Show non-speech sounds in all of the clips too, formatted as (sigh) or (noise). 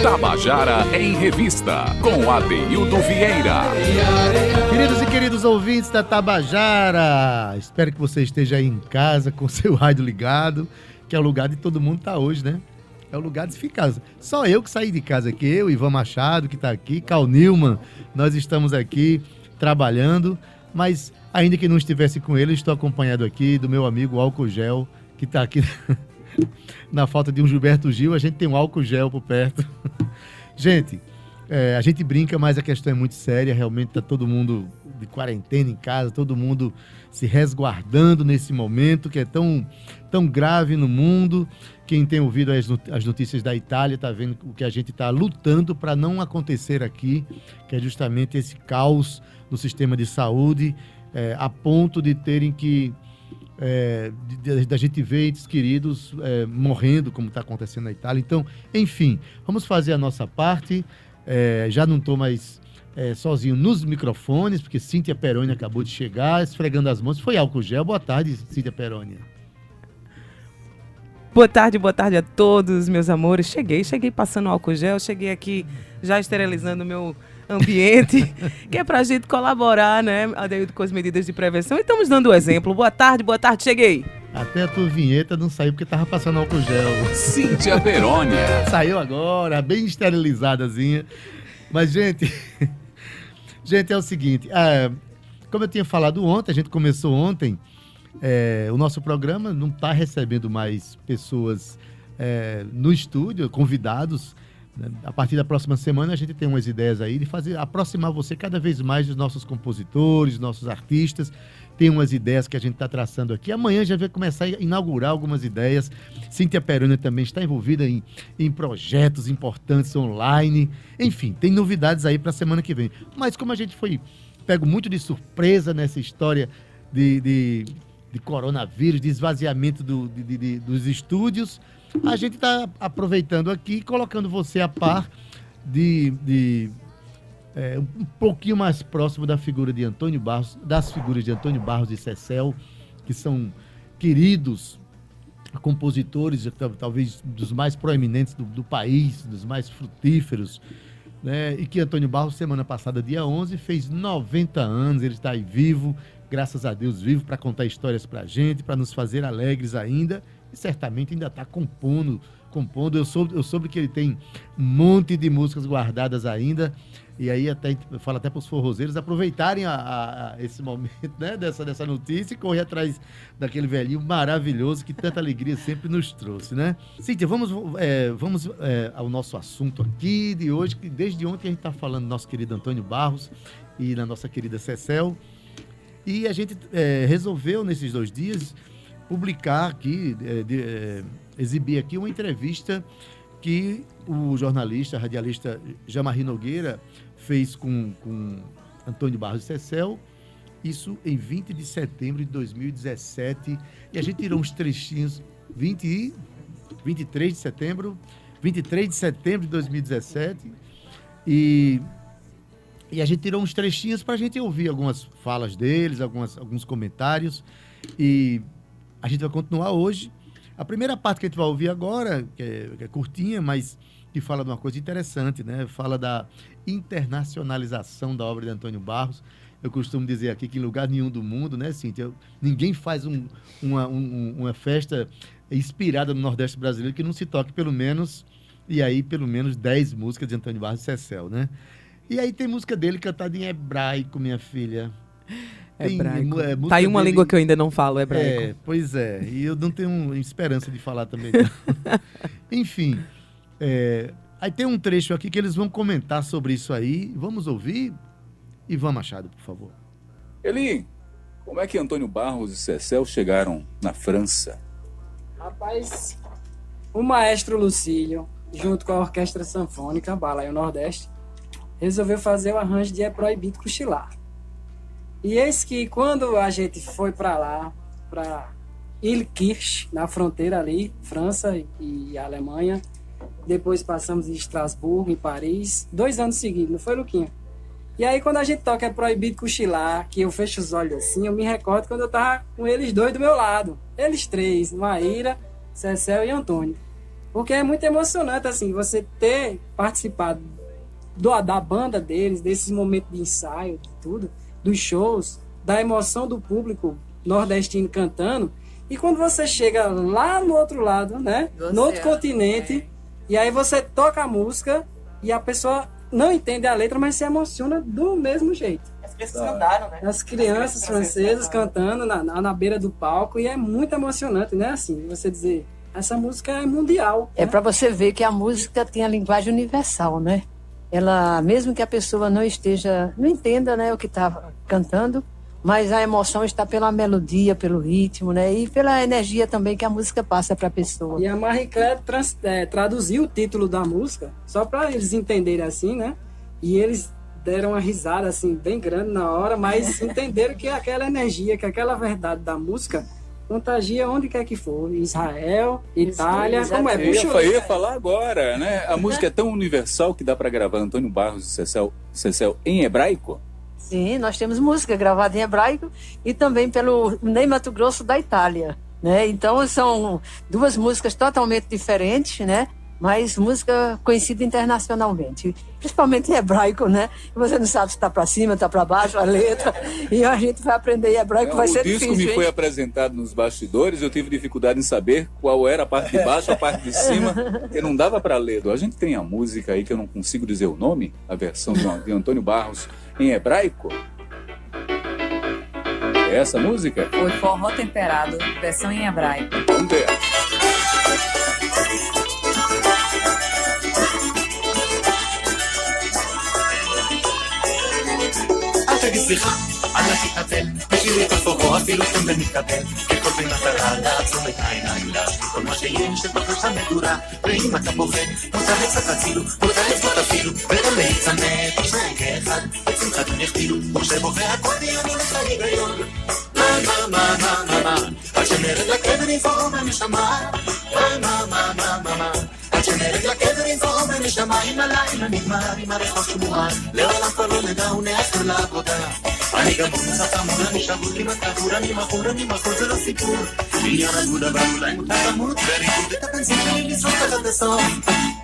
Tabajara em Revista, com Adeildo Vieira. Queridos e queridos ouvintes da Tabajara, espero que você esteja aí em casa com (laughs) seu rádio ligado, que é o lugar de todo mundo tá hoje, né? É o lugar de ficar. Só eu que saí de casa aqui, eu, Ivan Machado, que está aqui, Cal Nilman, nós estamos aqui trabalhando, mas ainda que não estivesse com ele, estou acompanhado aqui do meu amigo Álcool Gel, que está aqui (laughs) (laughs) na falta de um Gilberto Gil, a gente tem um álcool gel por perto. (laughs) gente, é, a gente brinca, mas a questão é muito séria, realmente está todo mundo de quarentena em casa, todo mundo se resguardando nesse momento que é tão, tão grave no mundo. Quem tem ouvido as notícias da Itália está vendo o que a gente está lutando para não acontecer aqui, que é justamente esse caos no sistema de saúde, é, a ponto de terem que é, da gente ver entes queridos é, morrendo, como está acontecendo na Itália. Então, enfim, vamos fazer a nossa parte. É, já não estou mais é, sozinho nos microfones, porque Cíntia Peroni acabou de chegar, esfregando as mãos. Foi álcool gel. Boa tarde, Cíntia Peroni. Boa tarde, boa tarde a todos, meus amores. Cheguei, cheguei passando álcool gel, cheguei aqui já esterilizando meu ambiente, (laughs) que é pra gente colaborar, né, Adeildo, com as medidas de prevenção. E estamos dando o exemplo. Boa tarde, boa tarde, cheguei. Até a tua vinheta não saiu porque tava passando álcool gel. Cíntia Perônia. (laughs) Saiu agora, bem esterilizadazinha. Mas, gente, (laughs) gente, é o seguinte, é, como eu tinha falado ontem, a gente começou ontem é, o nosso programa não está recebendo mais pessoas é, no estúdio, convidados. A partir da próxima semana a gente tem umas ideias aí de fazer aproximar você cada vez mais dos nossos compositores, nossos artistas. Tem umas ideias que a gente está traçando aqui. Amanhã já vai começar a inaugurar algumas ideias. Cíntia Peroni também está envolvida em, em projetos importantes online. Enfim, tem novidades aí para a semana que vem. Mas como a gente foi pego muito de surpresa nessa história de, de de coronavírus, de esvaziamento do, de, de, dos estúdios, a gente está aproveitando aqui colocando você a par de, de é, um pouquinho mais próximo da figura de Antônio Barros, das figuras de Antônio Barros e Cecel, que são queridos compositores, talvez dos mais proeminentes do, do país, dos mais frutíferos, né? E que Antônio Barros, semana passada, dia 11, fez 90 anos, ele está aí vivo, graças a Deus, vivo para contar histórias para a gente, para nos fazer alegres ainda. E certamente ainda está compondo, compondo. Eu soube, eu soube que ele tem um monte de músicas guardadas ainda. E aí até eu falo até para os forrozeiros aproveitarem a, a, a, esse momento né, dessa, dessa notícia e correr atrás daquele velhinho maravilhoso que tanta alegria sempre nos trouxe, né? Cíntia, vamos, é, vamos é, ao nosso assunto aqui de hoje, que desde ontem a gente está falando do nosso querido Antônio Barros e da nossa querida Cecel. E a gente é, resolveu, nesses dois dias, publicar aqui, é, de, é, exibir aqui uma entrevista que o jornalista, radialista Jamarri Nogueira fez com, com Antônio Barros Cecel, isso em 20 de setembro de 2017. E a gente tirou uns trechinhos, 20 e 23 de setembro, 23 de setembro de 2017. E e a gente tirou uns trechinhos para a gente ouvir algumas falas deles, algumas, alguns comentários. E a gente vai continuar hoje. A primeira parte que a gente vai ouvir agora, que é, que é curtinha, mas que fala de uma coisa interessante, né? Fala da internacionalização da obra de Antônio Barros. Eu costumo dizer aqui que em lugar nenhum do mundo, né, Cíntia? Ninguém faz um, uma, um, uma festa inspirada no Nordeste brasileiro que não se toque pelo menos, e aí pelo menos 10 músicas de Antônio Barros e Cecel, né? E aí tem música dele cantada em hebraico, minha filha. Tem, hebraico. É, tá aí uma dele... língua que eu ainda não falo, hebraico. É, pois é. E eu não tenho esperança de falar também. (laughs) Enfim. É, aí tem um trecho aqui que eles vão comentar sobre isso aí. Vamos ouvir? Ivan Machado, por favor. Eli, como é que Antônio Barros e Cecel chegaram na França? Rapaz, o maestro Lucílio, junto com a Orquestra Sanfônica Bala e o Nordeste, resolveu fazer o arranjo de É Proibido Cochilar. E eis que quando a gente foi para lá, para Ilkirch, na fronteira ali, França e Alemanha, depois passamos em Estrasburgo, em Paris, dois anos seguidos, não foi, Luquinha? E aí, quando a gente toca É Proibido Cochilar, que eu fecho os olhos assim, eu me recordo quando eu tava com eles dois do meu lado. Eles três, Maíra, Cecel e Antônio. Porque é muito emocionante, assim, você ter participado do, da banda deles, desses momentos de ensaio, de tudo, dos shows, da emoção do público nordestino cantando. E quando você chega lá no outro lado, né? no outro continente, e aí você toca a música e a pessoa não entende a letra, mas se emociona do mesmo jeito. As crianças cantaram, né? As crianças francesas cantando na, na, na beira do palco e é muito emocionante, né? Assim, você dizer, essa música é mundial. É né? para você ver que a música tem a linguagem universal, né? Ela, mesmo que a pessoa não esteja, não entenda, né, o que está cantando, mas a emoção está pela melodia, pelo ritmo, né, e pela energia também que a música passa para a pessoa. E a Marie Claire trans, é, traduziu o título da música, só para eles entenderem assim, né? E eles deram uma risada assim bem grande na hora, mas (laughs) entenderam que aquela energia, que aquela verdade da música contagia onde quer que for. Israel, Itália, como é? Eu ia, Puxa, eu ia falar agora, né? A música é tão universal que dá pra gravar Antônio Barros e Cecel, Cecel em hebraico? Sim, nós temos música gravada em hebraico e também pelo Ney Mato Grosso da Itália, né? Então são duas músicas totalmente diferentes, né? Mas música conhecida internacionalmente, principalmente em hebraico, né? Você não sabe se está para cima, está para baixo a letra, e a gente vai aprender em hebraico, vai o ser disco difícil. me foi hein? apresentado nos bastidores, eu tive dificuldade em saber qual era a parte de baixo, a parte de cima, porque não dava pra ler. A gente tem a música aí que eu não consigo dizer o nome, a versão de, de Antônio Barros em hebraico. É essa música? Foi forró temperado, versão em hebraico. Vamos ver. סליחה, אל תתנצל, תשאירי את הפורו אפילו שם במתקבל, ככל במטרה לעצום את העיניים, להשאיר כל מה שיש לתוך המדורה, ואם אתה פוחד, מותר קצת הצילו, מותר לצפות אפילו, וגם להיצמד, תשמעי כאחד, בשמחתון יחטילו, וכשבוכה אקורדיון הולך להיגיון. מה מה מה מה מה מה, עד שנרד לקבר עם פורו בנשמה, מה מה מה מה מה מה, שנרד לקבר עם פורו בנשמה, אם הלילה נגמר, אם הרחוב שמורה, לעולם כבר לא נדע ונאחר לעבודה. אני מוצא חמור, אני שבור לי בטבור, אני מכור, אני מכור, זה לא סיפור. עניין אבוד אבל אולי מותר למות, וריגוד את הבנזין שלי לשרוף עד הסוף.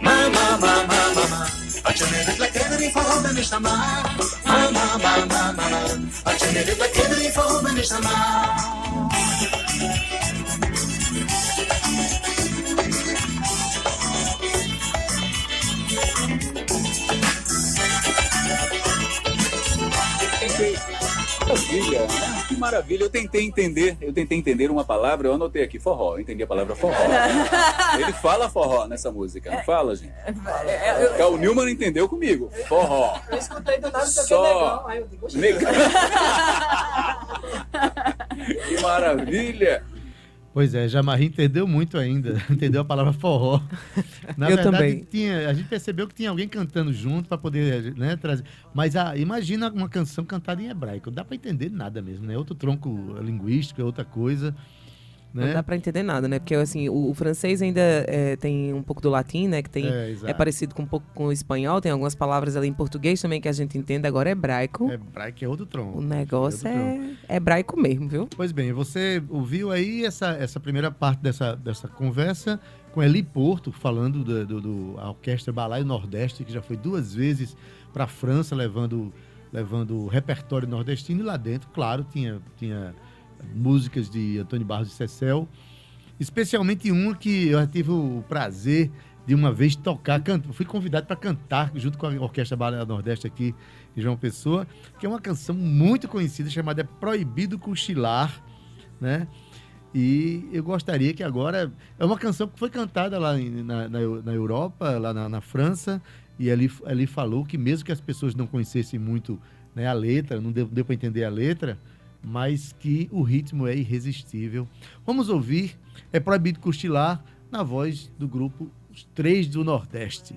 מה מה מה מה מה מה, עד שנרד לקבר עם פורו בנשמה, מה מה מה מה מה מה, עד שנרד לקבר עם פורו בנשמה. Maravilha, né? que maravilha. Eu tentei entender, eu tentei entender uma palavra, eu anotei aqui forró, eu entendi a palavra forró. (laughs) Ele fala forró nessa música, não fala, gente? É, O Newman entendeu comigo. Forró. Eu escutei do nada, Só- toquei negão. Aí eu digo, "Oxe, Negão. (laughs) que maravilha. Pois é, Jamarri entendeu muito ainda. (laughs) Entendeu a palavra forró. Na Eu verdade, também. Tinha, a gente percebeu que tinha alguém cantando junto para poder né, trazer. Mas ah, imagina uma canção cantada em hebraico. Não dá para entender nada mesmo, né? Outro tronco linguístico, é outra coisa. Não Né? dá pra entender nada, né? Porque assim, o, o francês ainda é, tem um pouco do latim, né? Que tem, É, é, parecido com um pouco com o espanhol, tem algumas palavras ali em português também que a gente entende, agora é hebraico. Hebraico é outro tronco. O negócio É é, é hebraico mesmo, viu? Pois bem, você ouviu aí essa, essa primeira parte dessa, dessa conversa com Eli Porto, falando do, do, do- a Orquestra Balaio Nordeste, que já foi duas vezes para a França, levando, levando o repertório nordestino. E lá dentro, claro, tinha, tinha músicas de Antônio Barros e Cecel, especialmente uma que eu tive o prazer de uma vez tocar, can- fui convidado para cantar junto com a Orquestra Balaio Nordeste aqui em João Pessoa, que é uma canção muito conhecida chamada Proibido Cochilar, né? E eu gostaria que agora. É uma canção que foi cantada lá na, na, na Europa, lá na, na França, e ali, ali falou que, mesmo que as pessoas não conhecessem muito né, a letra, não deu, deu para entender a letra, mas que o ritmo é irresistível. Vamos ouvir É Proibido Cochilar na voz do grupo Os Três do Nordeste.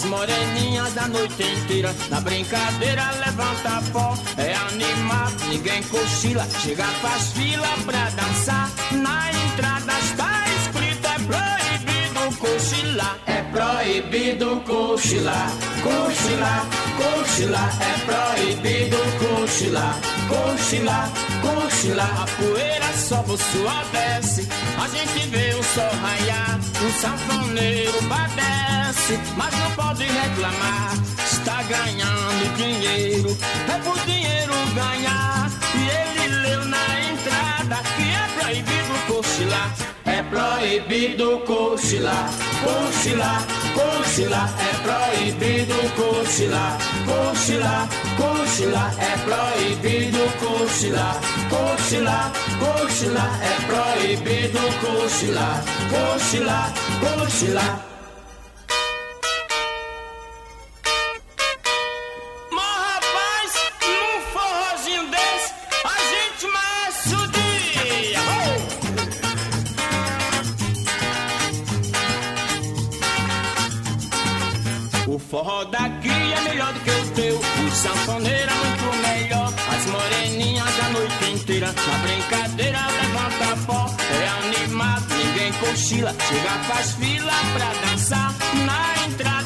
As moreninhas da noite inteira. Na brincadeira levanta pó. É animado, ninguém cochila. Chega, faz fila pra dançar. Na entrada está escrito: é proibido cochilar. É proibido cochilar. Cochilar, cochilar. É proibido cochilar. Cochilar, cochilar. A poeira sobe, o suor desce. A gente vê o sol raiar. O sanfoneiro padece, mas não pode reclamar. Está ganhando dinheiro, é por dinheiro ganhar. E ele leu na entrada que é proibido cochilar. É proibido cochilar, cochilar, cochilar. É proibido cochilar, cochilar, cochilar. É proibido cochilar, cochilar, cochilar. É proibido cochilar, cochilar, cochilar. Forró daqui é melhor do que o teu. O sanfoneiro é muito melhor. As moreninhas a noite inteira. Na brincadeira levanta pó. É animado, ninguém cochila. Chega, faz fila pra dançar. Na entrada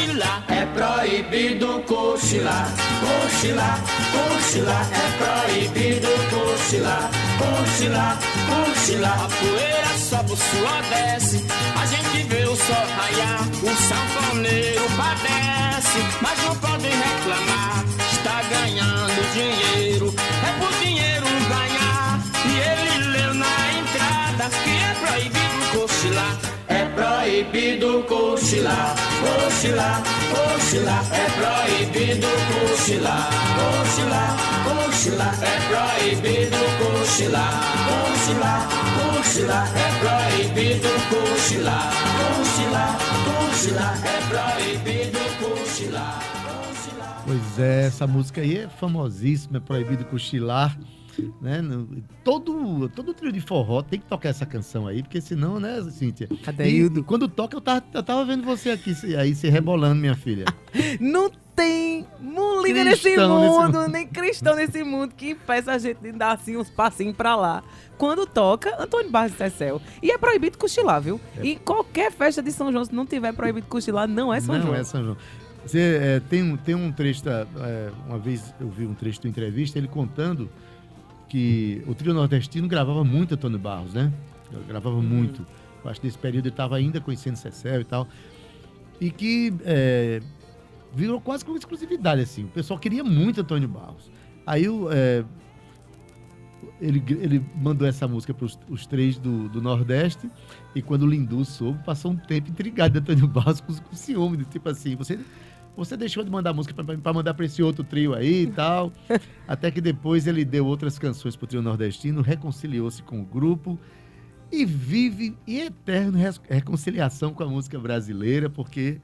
cochilar. É proibido cochilar. Cochilar, cochilar. É proibido cochilar. Cochilar, cochilar. A poeira sobe, o suor desce. A gente vê o sol raiar. O sanfoneiro padece, mas não pode reclamar. Está ganhando dinheiro, é por dinheiro ganhar. E ele leu na entrada que é proibido cochilar. É proibido cochilar, cochilar, cochilar. É proibido cochilar, cochilar, cochilar. É proibido cochilar, cochilar, cochilar. É proibido cochilar, cochilar, cochilar. É proibido cochilar. Pois é, essa música aí é famosíssima, é proibido cochilar. Né? Todo, todo trio de forró tem que tocar essa canção aí, porque senão, né, Cíntia? Adeildo. E quando toca, eu tava, eu tava vendo você aqui se- aí se rebolando, minha filha. (laughs) Não tem mulher nesse nesse mundo, mundo. nem cristão nesse mundo que impeça a gente de dar assim uns passinhos pra lá. Quando toca, Antônio Barros de Cecel. E é proibido cochilar, viu? E qualquer festa de São João, se não tiver proibido cochilar, não é São não João. é São João. Você, é, tem, um, tem um trecho, é, uma vez eu vi um trecho da entrevista, ele contando que o trio nordestino gravava muito Antônio Barros, né? Gravava Uhum. muito. Eu acho que nesse período ele estava ainda conhecendo Cecel e tal. E que é, virou quase como exclusividade, assim. O pessoal queria muito Antônio Barros. Aí é, ele, ele mandou essa música para os três do, do Nordeste. E quando o Lindu soube, passou um tempo intrigado de Antônio Barros com, com ciúme. Tipo assim, você, você deixou de mandar música para mandar para esse outro trio aí e tal. (laughs) Até que depois ele deu outras canções para o trio nordestino, reconciliou-se com o grupo e vive em eterna reconciliação com a música brasileira, porque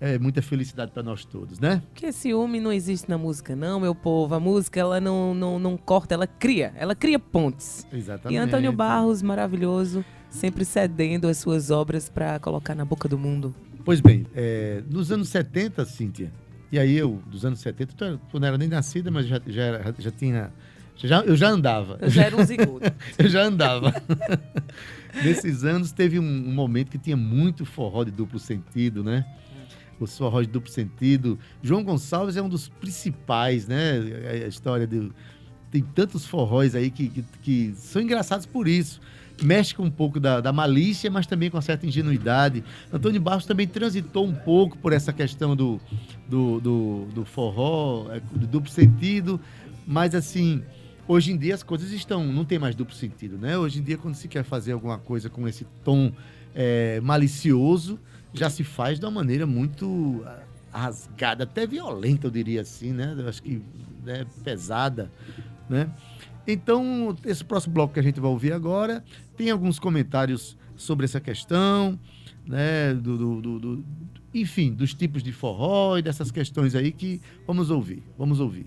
é muita felicidade para nós todos, né? Porque ciúme não existe na música, não, meu povo. A música, ela não, não, não corta, ela cria. Ela cria pontes. Exatamente. E Antônio Barros, maravilhoso, sempre cedendo as suas obras pra colocar na boca do mundo. Pois bem, é, nos anos 70, Cíntia, e aí eu, dos anos 70, tu, tu não era nem nascida, mas já, já, era- já tinha. Já, eu já andava. Eu já era um zigoto. (laughs) eu já andava. (laughs) Nesses anos teve um, um momento que tinha muito forró de duplo sentido, né? Os forró de duplo sentido. João Gonçalves é um dos principais, né? A história do. Tem tantos forróis aí que, que, que são engraçados por isso. Mexe com um pouco da, da malícia, mas também com certa ingenuidade. Antônio Barros também transitou um pouco por essa questão do, do, do, do forró, é, do duplo sentido, mas assim, hoje em dia as coisas estão. não tem mais duplo sentido, né? Hoje em dia, quando se quer fazer alguma coisa com esse tom é, malicioso, já se faz de uma maneira muito ah, rasgada, até violenta, eu diria assim, né? Eu acho que né, pesada, né? Então, esse próximo bloco que a gente vai ouvir agora tem alguns comentários sobre essa questão, né? Do, do- do- do- enfim, dos tipos de forró e dessas questões aí que vamos ouvir. Vamos ouvir.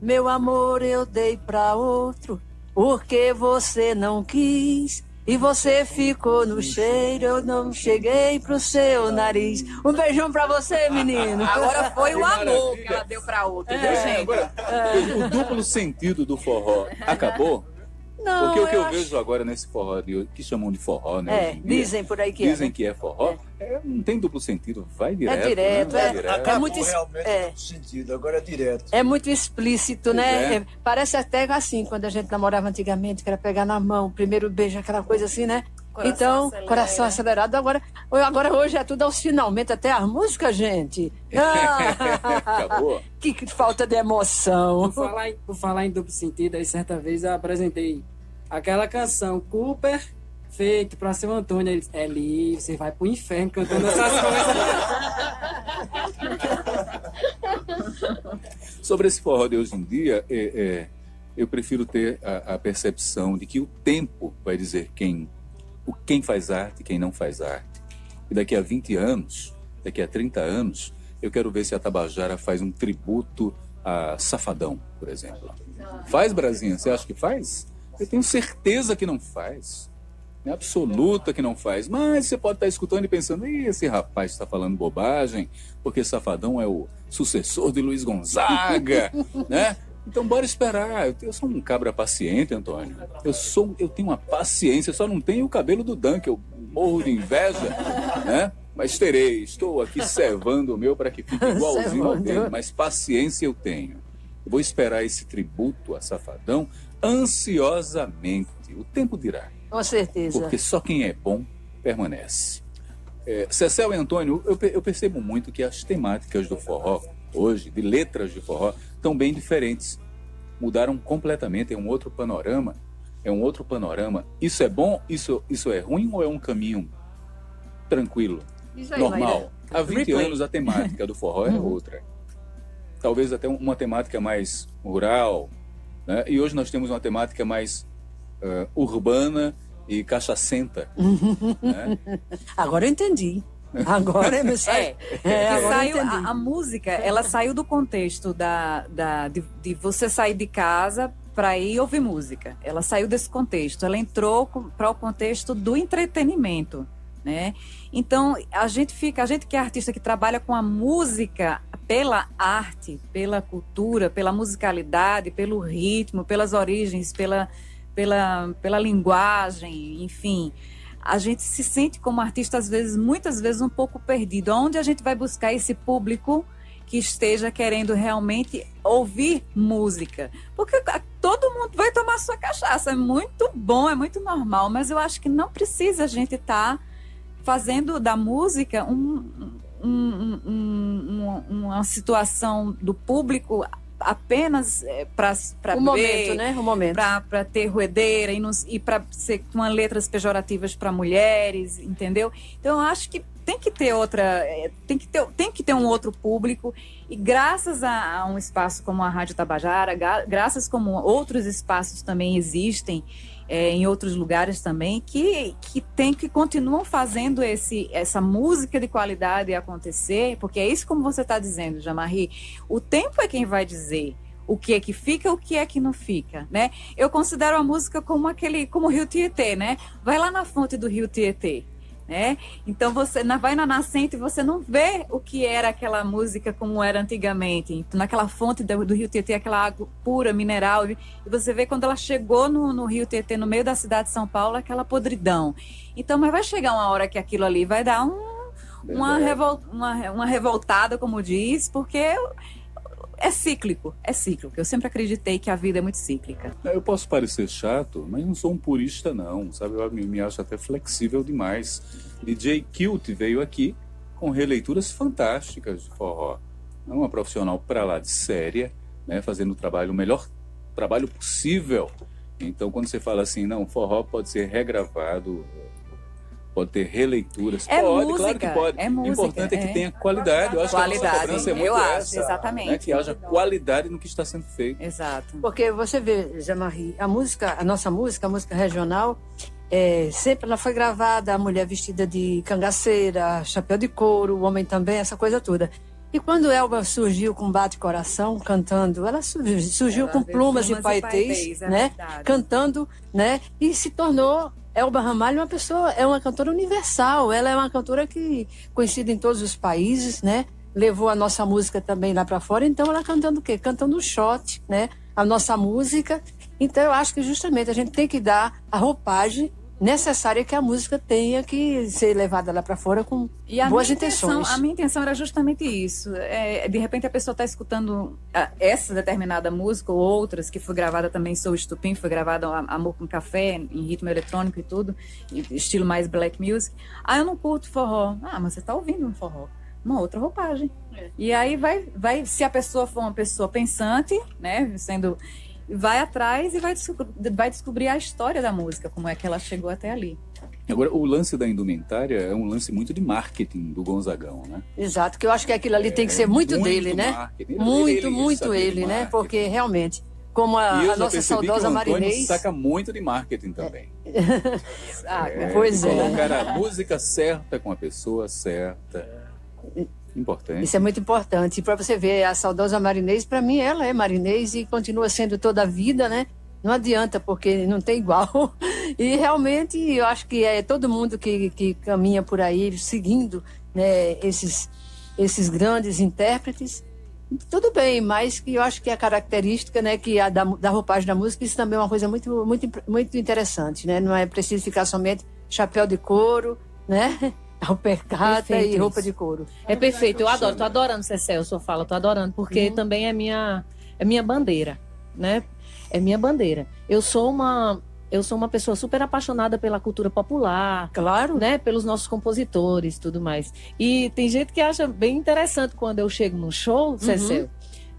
Meu amor eu dei pra outro, porque você não quis. E você ficou no cheiro, eu não cheguei pro seu nariz. Um beijão pra você, menino. Agora foi o amor que ela deu pra outra, É. viu, gente? Agora, o duplo sentido do forró acabou? Não, Porque o que eu, acho- vejo agora nesse forró, de hoje, que chamam de forró, né? É, dizem por aí que é, Dizem né? que é forró. É, não tem duplo sentido, vai direto. direto, né? Vai é. direto. Acabou muito es- realmente é. no sentido, agora é direto. É muito explícito, Pois né? é. É, Parece até assim, quando a gente namorava antigamente, que era pegar na mão, o primeiro beijo, aquela coisa assim, né? Coração então, acelera. coração acelerado. Agora, agora hoje é tudo aos finalmente, até a música, gente. (laughs) Ah, Acabou. que, que falta de emoção. Por falar, em, por falar em duplo sentido, aí certa vez eu apresentei aquela canção Cooper, feito pra seu Antônio. Ele disse, é livre, você vai pro inferno cantando essas coisas. (laughs) Sobre esse forró de hoje em dia, é, é, eu prefiro ter a, a percepção de que o tempo vai dizer quem, o, quem faz arte e quem não faz arte. E daqui a 20 anos, daqui a 30 anos, eu quero ver se a Tabajara faz um tributo a Safadão, por exemplo. Faz, Brasinha? Você acha que faz? Eu tenho certeza que não faz. É absoluta que não faz. Mas você pode estar escutando e pensando, Ih, esse rapaz está falando bobagem, porque Safadão é o sucessor de Luiz Gonzaga, (laughs) né? Então bora esperar. Eu, sou um cabra paciente, Antônio. Eu sou, eu tenho uma paciência, só não tenho o cabelo do Dan, que eu morro de inveja, né? Mas terei, estou aqui servando o meu para que fique (laughs) igualzinho ao dele, mas paciência eu tenho. Eu vou esperar esse tributo a Safadão ansiosamente. O tempo dirá. Com certeza. Porque só quem é bom permanece. É, Cecel e Antônio, eu, eu percebo muito que as temáticas do forró, hoje, de letras de forró, estão bem diferentes. Mudaram completamente, é um outro panorama. É um outro panorama. Isso é bom? Isso, isso é ruim ou é um caminho tranquilo, Diz aí, normal? Há 20 Replay. anos a temática do forró era outra. Talvez até uma temática mais rural. Né? E hoje nós temos uma temática mais ah, urbana e cachacenta. (laughs) né? Agora eu entendi. (laughs) Agora é mensagem. É, É, agora saiu, a, a música, ela saiu do contexto da, da, de, de você sair de casa para ir ouvir música. Ela saiu desse contexto. Ela entrou para o contexto do entretenimento, né? Então a gente fica, a gente que é artista que trabalha com a música pela arte, pela cultura, pela musicalidade, pelo ritmo, pelas origens, pela pela, pela linguagem, enfim a gente se sente como artista às vezes, muitas vezes um pouco perdido. Onde a gente vai buscar esse público que esteja querendo realmente ouvir música? Porque todo mundo vai tomar sua cachaça, é muito bom, é muito normal, mas eu acho que não precisa a gente estar fazendo da música um- um- um- uma situação do público apenas para O momento, né? O momento. para ter ruedeira e, nos- e para ser com letras pejorativas para mulheres, entendeu? Então eu acho que tem que ter outra, eh, tem que ter, tem que ter um outro público e graças a, a um espaço como a Rádio Tabajara, graças como outros espaços também existem eh, em outros lugares também que que tem que continuam fazendo esse essa música de qualidade acontecer, porque é isso como você está dizendo, Jamarri. O tempo é quem vai dizer o que é que fica, o que é que não fica, né? Eu considero a música como aquele, como o Rio Tietê, né? Vai lá na fonte do Rio Tietê, né? Então você vai na nascente e você não vê o que era aquela música como era antigamente. Então, naquela fonte do, do Rio Tietê, aquela água pura, mineral, e você vê quando ela chegou no, no Rio Tietê, no meio da cidade de São Paulo, aquela podridão. Então, mas vai chegar uma hora que aquilo ali vai dar um, uma, revol, uma, uma revoltada, como diz, porque é cíclico, é cíclico. Eu sempre acreditei que a vida é muito cíclica. Eu posso parecer chato, mas não sou um purista, não. Sabe, eu me, me acho até flexível demais. DJ Kilt veio aqui com releituras fantásticas de forró. É uma profissional para lá de séria, né, fazendo o trabalho, o melhor trabalho possível. Então, quando você fala assim, não, forró pode ser regravado, pode ter releituras. É pode, música, claro que pode. é música, o importante é que é. tenha qualidade. Eu acho que a Qualidade, nossa é muito eu acho, essa, exatamente. né, que haja qualidade no que está sendo feito. Exato. Porque você vê, Jamarri, a música, a nossa música, a música regional, é, sempre ela foi gravada, a mulher vestida de cangaceira, chapéu de couro, o homem também, essa coisa toda. E quando Elba surgiu com Bate Coração, cantando, ela su- surgiu Ela com plumas, plumas e e paetês, paetês, é né? verdade. Cantando, né? E se tornou Elba Ramalho é uma pessoa, é uma cantora universal. Ela é uma cantora que conhecida em todos os países, né? Levou a nossa música também lá para fora. Então ela cantando o quê? Cantando o shot, né? A nossa música. Então eu acho que justamente a gente tem que dar a roupagem necessária que a música tenha que ser levada lá para fora com E a boas minha intenção, intenções. a minha intenção era justamente isso. É, de repente a pessoa está escutando ah, essa determinada música ou outras que foi gravada também Sou Estupim, foi gravada Amor com Café, em ritmo eletrônico e tudo, estilo mais black music. Ah, eu não curto forró. Ah, mas você está ouvindo um forró. Uma outra roupagem. E aí vai, vai, se a pessoa for uma pessoa pensante, né, sendo vai atrás e vai, descobrir- vai descobrir a história da música, como é que ela chegou até ali. Agora, o lance da indumentária é um lance muito de marketing do Gonzagão, né? Exato, que eu acho que aquilo ali tem que ser muito, muito dele, né? marketing. Muito, ele muito ele, né? Porque realmente, como a, e eu a já nossa saudosa Marinês. saca muito de marketing também. (laughs) Ah, Pois é. Colocar a música certa com a pessoa certa. Importante. Isso é muito importante. E para você ver, a saudosa Marinês, para mim, ela é Marinês e continua sendo toda a vida, né? Não adianta, porque não tem igual. (laughs) E realmente, eu acho que é todo mundo que, que caminha por aí seguindo né, esses, esses grandes intérpretes. Tudo bem, mas que eu acho que a característica, né, que a da, da roupagem da música, isso também é uma coisa muito, muito, muito interessante, né? Não é preciso ficar somente chapéu de couro, né? (laughs) Alpercata Perfeito e roupa isso. de couro. É perfeito, eu adoro, tô adorando Cecel, sua fala, tô adorando, porque também é minha, é minha bandeira, né? É minha bandeira. Eu sou uma, eu sou uma pessoa super apaixonada pela cultura popular, claro, né? Pelos nossos compositores, e tudo mais. E tem gente que acha bem interessante quando eu chego no show, Cecel,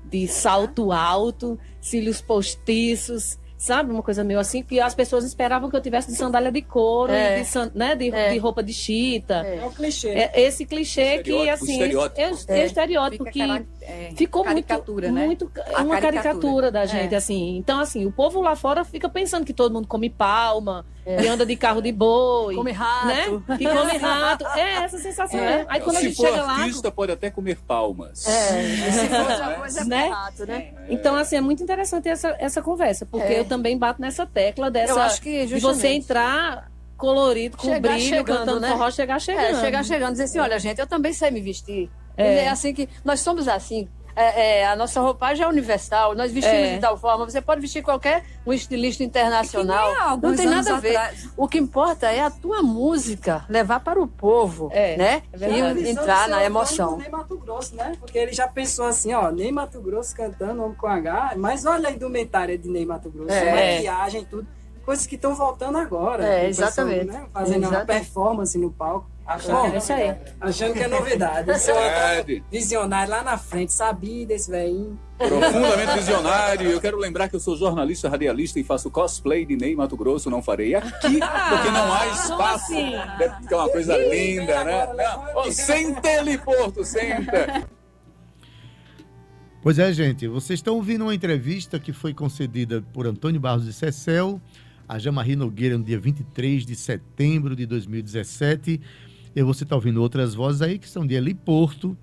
de salto alto, cílios postiços. Sabe, uma coisa meio assim, que as pessoas esperavam que eu tivesse de sandália de couro, É. e de, san- né, de, É. de roupa de chita. É o clichê. É esse clichê que, assim, estereótipo. é, é, é estereótipo que cara- é, ficou caricatura, muito, né? muito é A uma caricatura. caricatura da gente, É. assim. Então, assim, o povo lá fora fica pensando que todo mundo come palma, e anda de carro de boi, Come rato. né? Que come (laughs) rato. É essa sensação, né? Aí quando a Se gente for chega lá, artista, pode até comer palmas. É, se for outra coisa, é Né? rato, né? Então, assim, é muito interessante essa, essa conversa, porque É. eu também bato nessa tecla dessa. Eu acho que de você justamente- entrar colorido, com Chegar brilho, chegando, cantando né? forró, chegar chegando. É, chegar chegando, dizer assim, olha, gente, eu também sei me vestir. É. É, assim que nós somos assim. É, é, a nossa roupagem é universal, nós vestimos É. de tal forma. Você pode vestir qualquer um estilista internacional. Nem Não tem nada a ver. atrás. O que importa é a tua música, levar para o povo, É, né? é e entrar na emoção. Ney Mato Grosso, né? Porque ele já pensou assim, ó, Ney Mato Grosso cantando Homem com H, mas olha a indumentária de Ney Mato Grosso, É. maquiagem, tudo. Coisas que estão voltando agora. É, exatamente. né, fazendo uma Exatamente. performance no palco. Achando Bom, que é isso aí. Achando que é novidade. (laughs) Verdade. visionário lá na frente, sabia desse velhinho. Profundamente visionário. Eu quero lembrar que eu sou jornalista radialista e faço cosplay de Ney Mato Grosso. Não farei aqui, porque não há espaço. assim? Deve ficar uma coisa linda, né? Não. Ô, Senta ele, Porto, senta. Pois é, gente, vocês estão ouvindo uma entrevista que foi concedida por Antônio Barros de Cecel a Jamarri Nogueira no dia 23 de setembro de 2017. E você está ouvindo outras vozes aí que são de Eli Porto,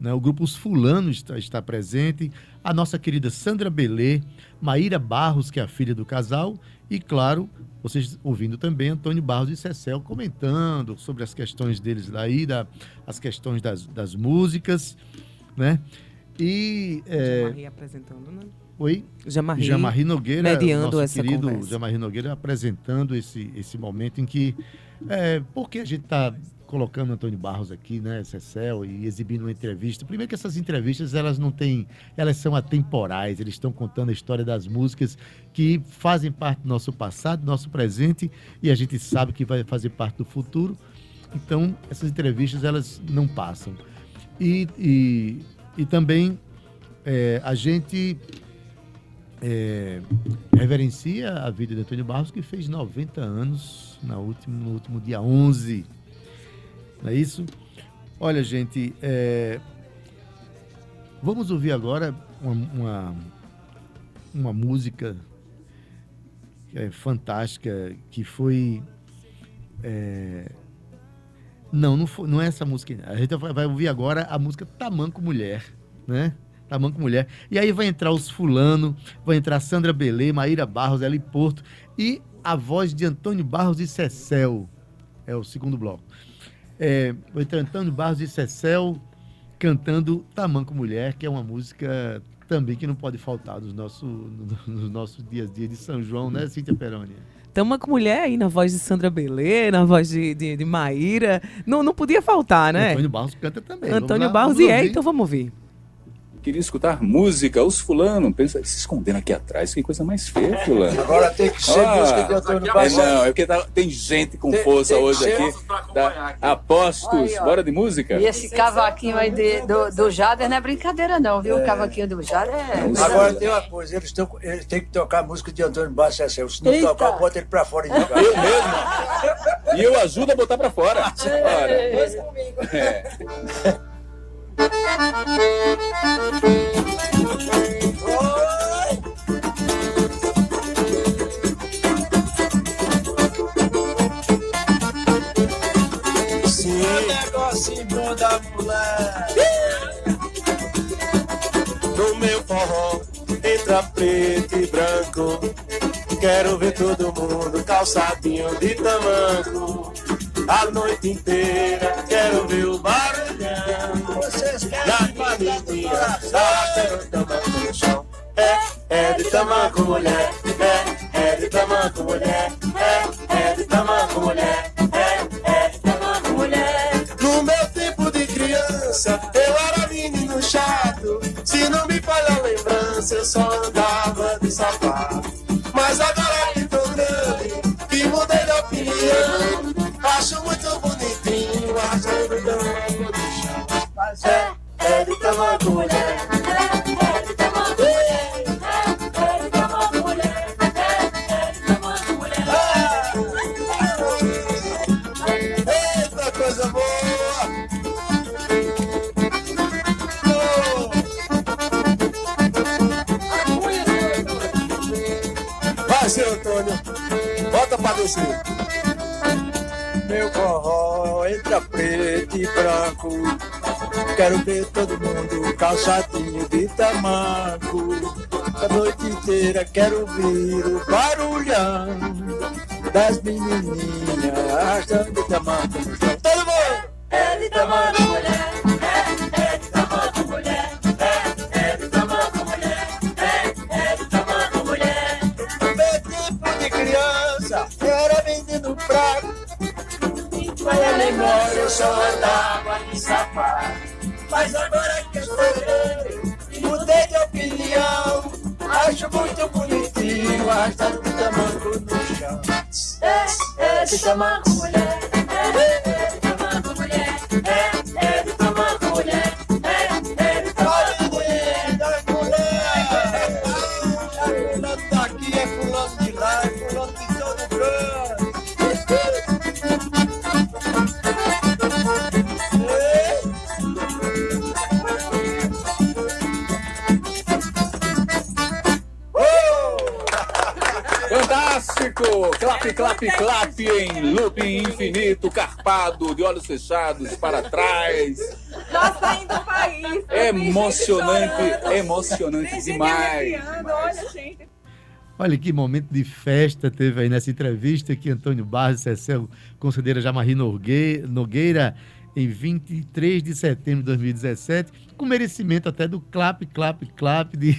né? o grupo Os Fulanos está, está presente, a nossa querida Sandra Belê, Maíra Barros, que é a filha do casal, e claro, vocês ouvindo também Antônio Barros de Cecel comentando sobre as questões deles daí, da, as questões das, das músicas, né? E. É, Jamarri apresentando, né? oi? Jamarri. Jamarri Nogueira, mediando nosso essa querido conversa. Jamarri Nogueira apresentando esse, esse momento em que. É, por que a gente está colocando Antônio Barros aqui, né, Cecel, e exibindo uma entrevista? Primeiro que essas entrevistas, elas não têm. Elas são atemporais, eles estão contando a história das músicas que fazem parte do nosso passado, do nosso presente, e a gente sabe que vai fazer parte do futuro. Então, essas entrevistas, elas não passam. E, e, e também é, a gente é, reverencia a vida de Antônio Barros, que fez 90 anos na último, no último dia 11. Não é isso? Olha, gente, é, vamos ouvir agora uma, uma, uma música é fantástica, que foi. Não, não, foi, não é essa música. A gente vai, ouvir agora a música Tamanco Mulher, né? Tamanco Mulher. E aí vai entrar os fulano, vai entrar Sandra Belê, Maíra Barros, Eli Porto e a voz de Antônio Barros e Cecel. É o segundo bloco. É, vai entrar Antônio Barros e Cecel cantando Tamanco Mulher, que é uma música também que não pode faltar nos nossos, nos nossos dias a dia de São João, né, Cíntia Peroni? Tamanco Mulher aí na voz de Sandra Belê, na voz de, de, de Maíra. Não, não podia faltar, né? Antônio Barros canta também. Antônio lá, Barros e é, então vamos ouvir. Queria escutar música, os fulano, pensa, se escondendo aqui atrás, que coisa mais feia, fulano. Agora tem que ser Ah, música de Antônio é, Barros. não, é porque tá- tem gente com Tem- força tem hoje aqui. Tá, apostos, Aí, bora de música? E esse cavaquinho aí de- do, do Jader não é brincadeira, não, viu? O cavaquinho do Jader é. Agora tem uma coisa, eles, tão, eles têm que tocar a música de Antônio Barros Cecel. Se não Eita. tocar, bota ele pra fora e jogar. Eu mesmo. E eu ajudo a botar pra fora. Dois comigo. É. (laughs) Quero ver todo mundo calçadinho de tamanco. A noite inteira quero ver o barulhão. Tamanco no chão. É, é de tamanco mulher. É, é de tamanco mulher. É, é de tamanco mulher. É, é de tamanco mulher. No meu tempo de criança, eu era menino chato. Se não me falha a lembrança, eu só andava de sapato. Mas agora que tô grande, que mudei de. Acho muito tamanco mulher. É, é de tamanco mulher. É, é de tamanco mulher. É, é. Eita, coisa boa! Vai, seu Antônio. Bota pra descer. Meu forró entra preto e branco. Quero ver todo mundo calçadinho de tamanco. A noite inteira quero ouvir o barulhão das menininhas arrastando tamanco. Todo mundo! É de tamanco mulher. Eu andava de sapato. Mas agora que eu grande, mudei de opinião. Acho muito bonitinho arrastando tamanco no chão. É, é de tamanco Fantástico! Clap, clap, clap em looping infinito, carpado, de olhos fechados, para trás. Já saindo do país. Emocionante, emocionante demais. Olha, gente. Olha que momento de festa teve aí nessa entrevista que Antônio Barros e Cecel concederam a Jamarri Norgue- Nogueira em 23 de setembro de 2017, com merecimento até do clap, clap, clap de,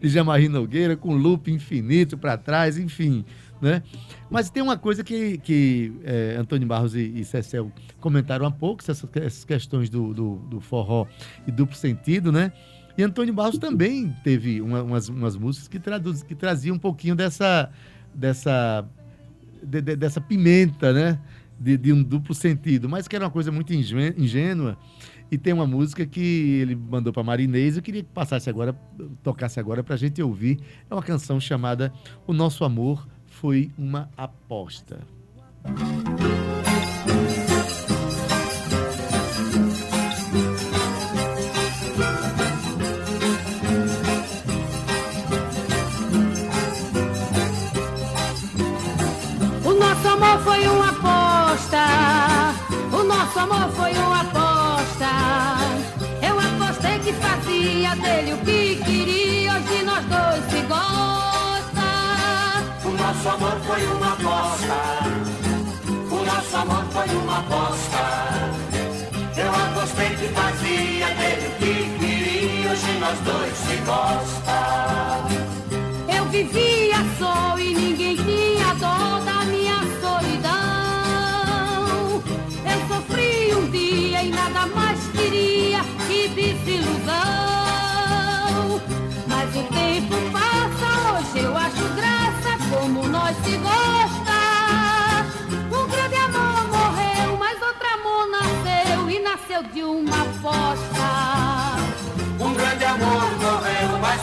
de Jamarri Nogueira, com loop infinito para trás, enfim. Né? Mas tem uma coisa que, que eh, Antônio Barros e, e Cecel comentaram há pouco, essas, essas questões do, do, do forró e duplo sentido, né? E Antônio Barros também teve uma- umas, umas músicas que, traduz, que traziam um pouquinho dessa, dessa, de- de- dessa pimenta, né? De, de um duplo sentido, mas que era uma coisa muito ingê- ingênua. E tem uma música que ele mandou para Marinês, eu queria que passasse agora, tocasse agora para a gente ouvir. É uma canção chamada O Nosso Amor Foi Uma Aposta.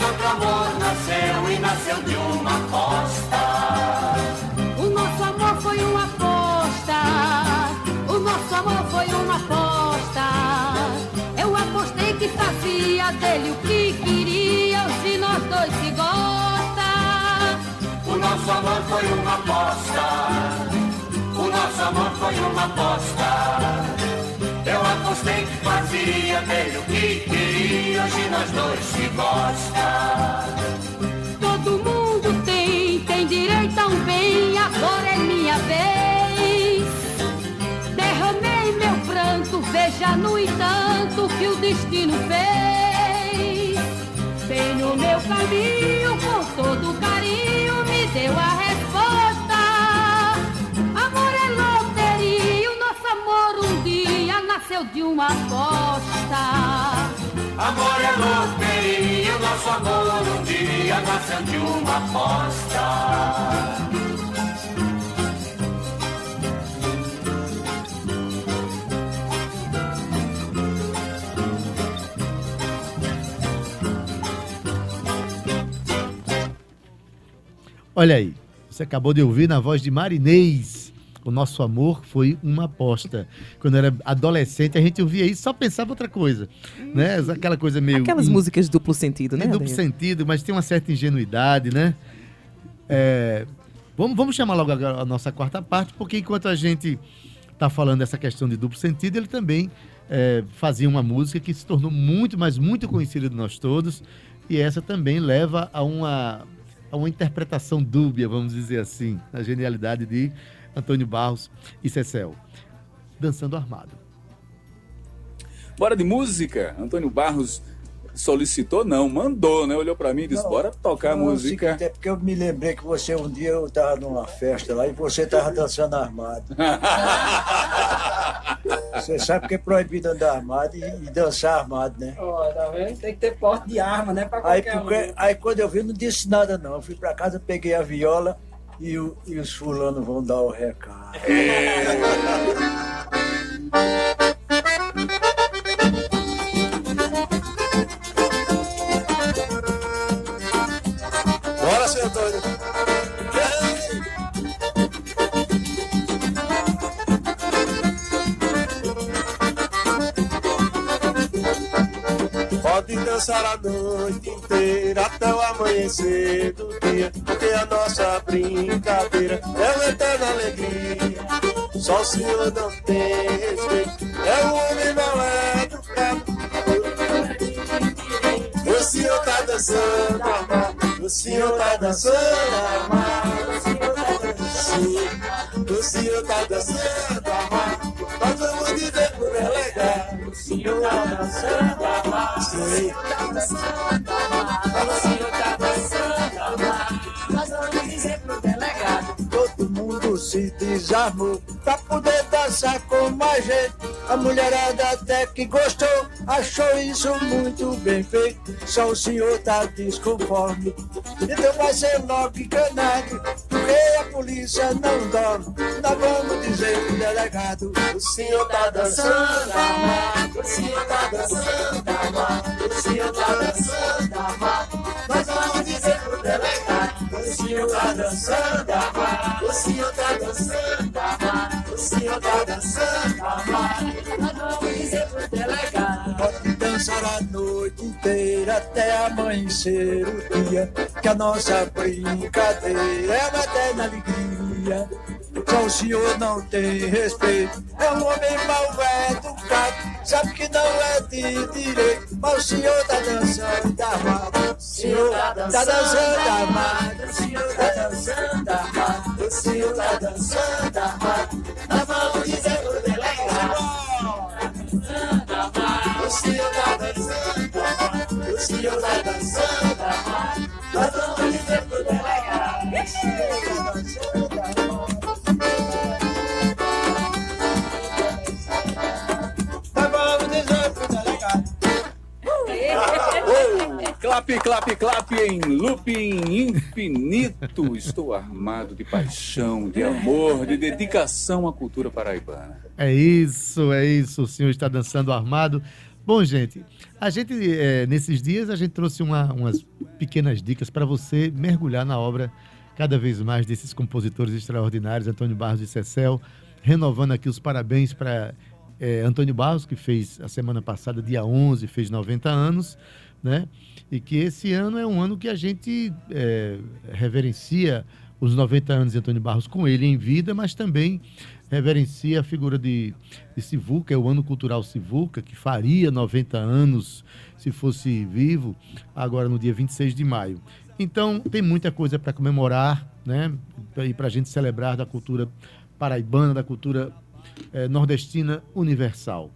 Outro amor nasceu e nasceu de uma aposta. O nosso amor foi uma aposta. O nosso amor foi uma aposta. Eu apostei que fazia dele o que queria. Hoje nós dois se gosta. O nosso amor foi uma aposta. O nosso amor foi uma aposta. Apostei que fazia dele o que queria. Hoje nós dois se gosta. Todo mundo tem, tem direito a um bem. Agora é minha vez. Derramei meu pranto, veja no entanto que o destino fez. Bem no meu caminho, com todo carinho, me deu a resposta. Nasceu de uma aposta. Amor é loteria, o nosso amor um dia nasceu de uma aposta. Olha aí, você acabou de ouvir na voz de Marinês. O nosso amor foi uma aposta. Quando eu era adolescente, a gente ouvia isso, só pensava outra coisa. Né? Aquela coisa meio. Aquelas in- músicas de duplo sentido, né? Tem duplo sentido, mas tem uma certa ingenuidade, né? É, vamos, vamos chamar logo agora a nossa quarta parte, porque enquanto a gente está falando dessa questão de duplo sentido, ele também é, fazia uma música que se tornou muito, mas muito conhecida de nós todos, e essa também leva a uma, a uma interpretação dúbia, vamos dizer assim, na genialidade de Antônio Barros e Cecel. Dançando Armado. Bora de música? Antônio Barros solicitou, não, mandou, né? Olhou pra mim e disse: Não, bora tocar não, é música. É porque eu me lembrei que você um dia eu tava numa festa lá e você tava dançando armado. (laughs) Você sabe que é proibido andar armado e, e dançar armado, né? Ó, tá vendo? Tem que ter porte de arma, né? Pra Aí, qualquer porque- um. aí quando eu vi, não disse nada não. Eu fui pra casa, peguei a viola e, o- e os fulanos vão dar o recado. Bora, (laughs) Só o mulherada até que gostou, achou isso muito bem feito. Só o senhor tá desconforme. Então vai ser logo enganado, porque a polícia não dorme. Nós vamos dizer pro delegado: o senhor tá dançando, amado. O senhor tá dançando, amado. O senhor tá dançando, amado. Nós vamos dizer pro delegado: o senhor tá dançando, amado. O senhor tá dançando, amado. O senhor tá dançando, amado. Nós dançar a noite inteira até amanhecer o dia. Que a nossa brincadeira é uma eterna alegria. Só o senhor não tem respeito. É um homem mal educado. sabe que não é de direito, mas o senhor tá dançando armado. Senhor tá dançando armado. Senhor tá dançando armado. Senhor tá dançando armado. Nós vamos dizer pro delegado. Senhor tá dançando. O senhor tá dançando. Nós vamos dizer pro delegado. Clap, clap, clap em looping infinito. Estou armado de paixão, de amor, de dedicação à cultura paraibana. É isso, é isso. O senhor está dançando armado. Bom, gente, a gente, é, nesses dias, a gente trouxe uma- umas pequenas dicas para você mergulhar na obra cada vez mais desses compositores extraordinários, Antônio Barros e Cecel, renovando aqui os parabéns para é, Antônio Barros, que fez a semana passada, dia 11, fez 90 anos, né? E que esse ano é um ano que a gente é, reverencia os 90 anos de Antônio Barros com ele em vida, mas também reverencia a figura de, de Sivuca, é o ano cultural Sivuca, que faria 90 anos se fosse vivo, agora no dia 26 de maio. Então, tem muita coisa para comemorar, né? E para a gente celebrar da cultura paraibana, da cultura eh, nordestina universal.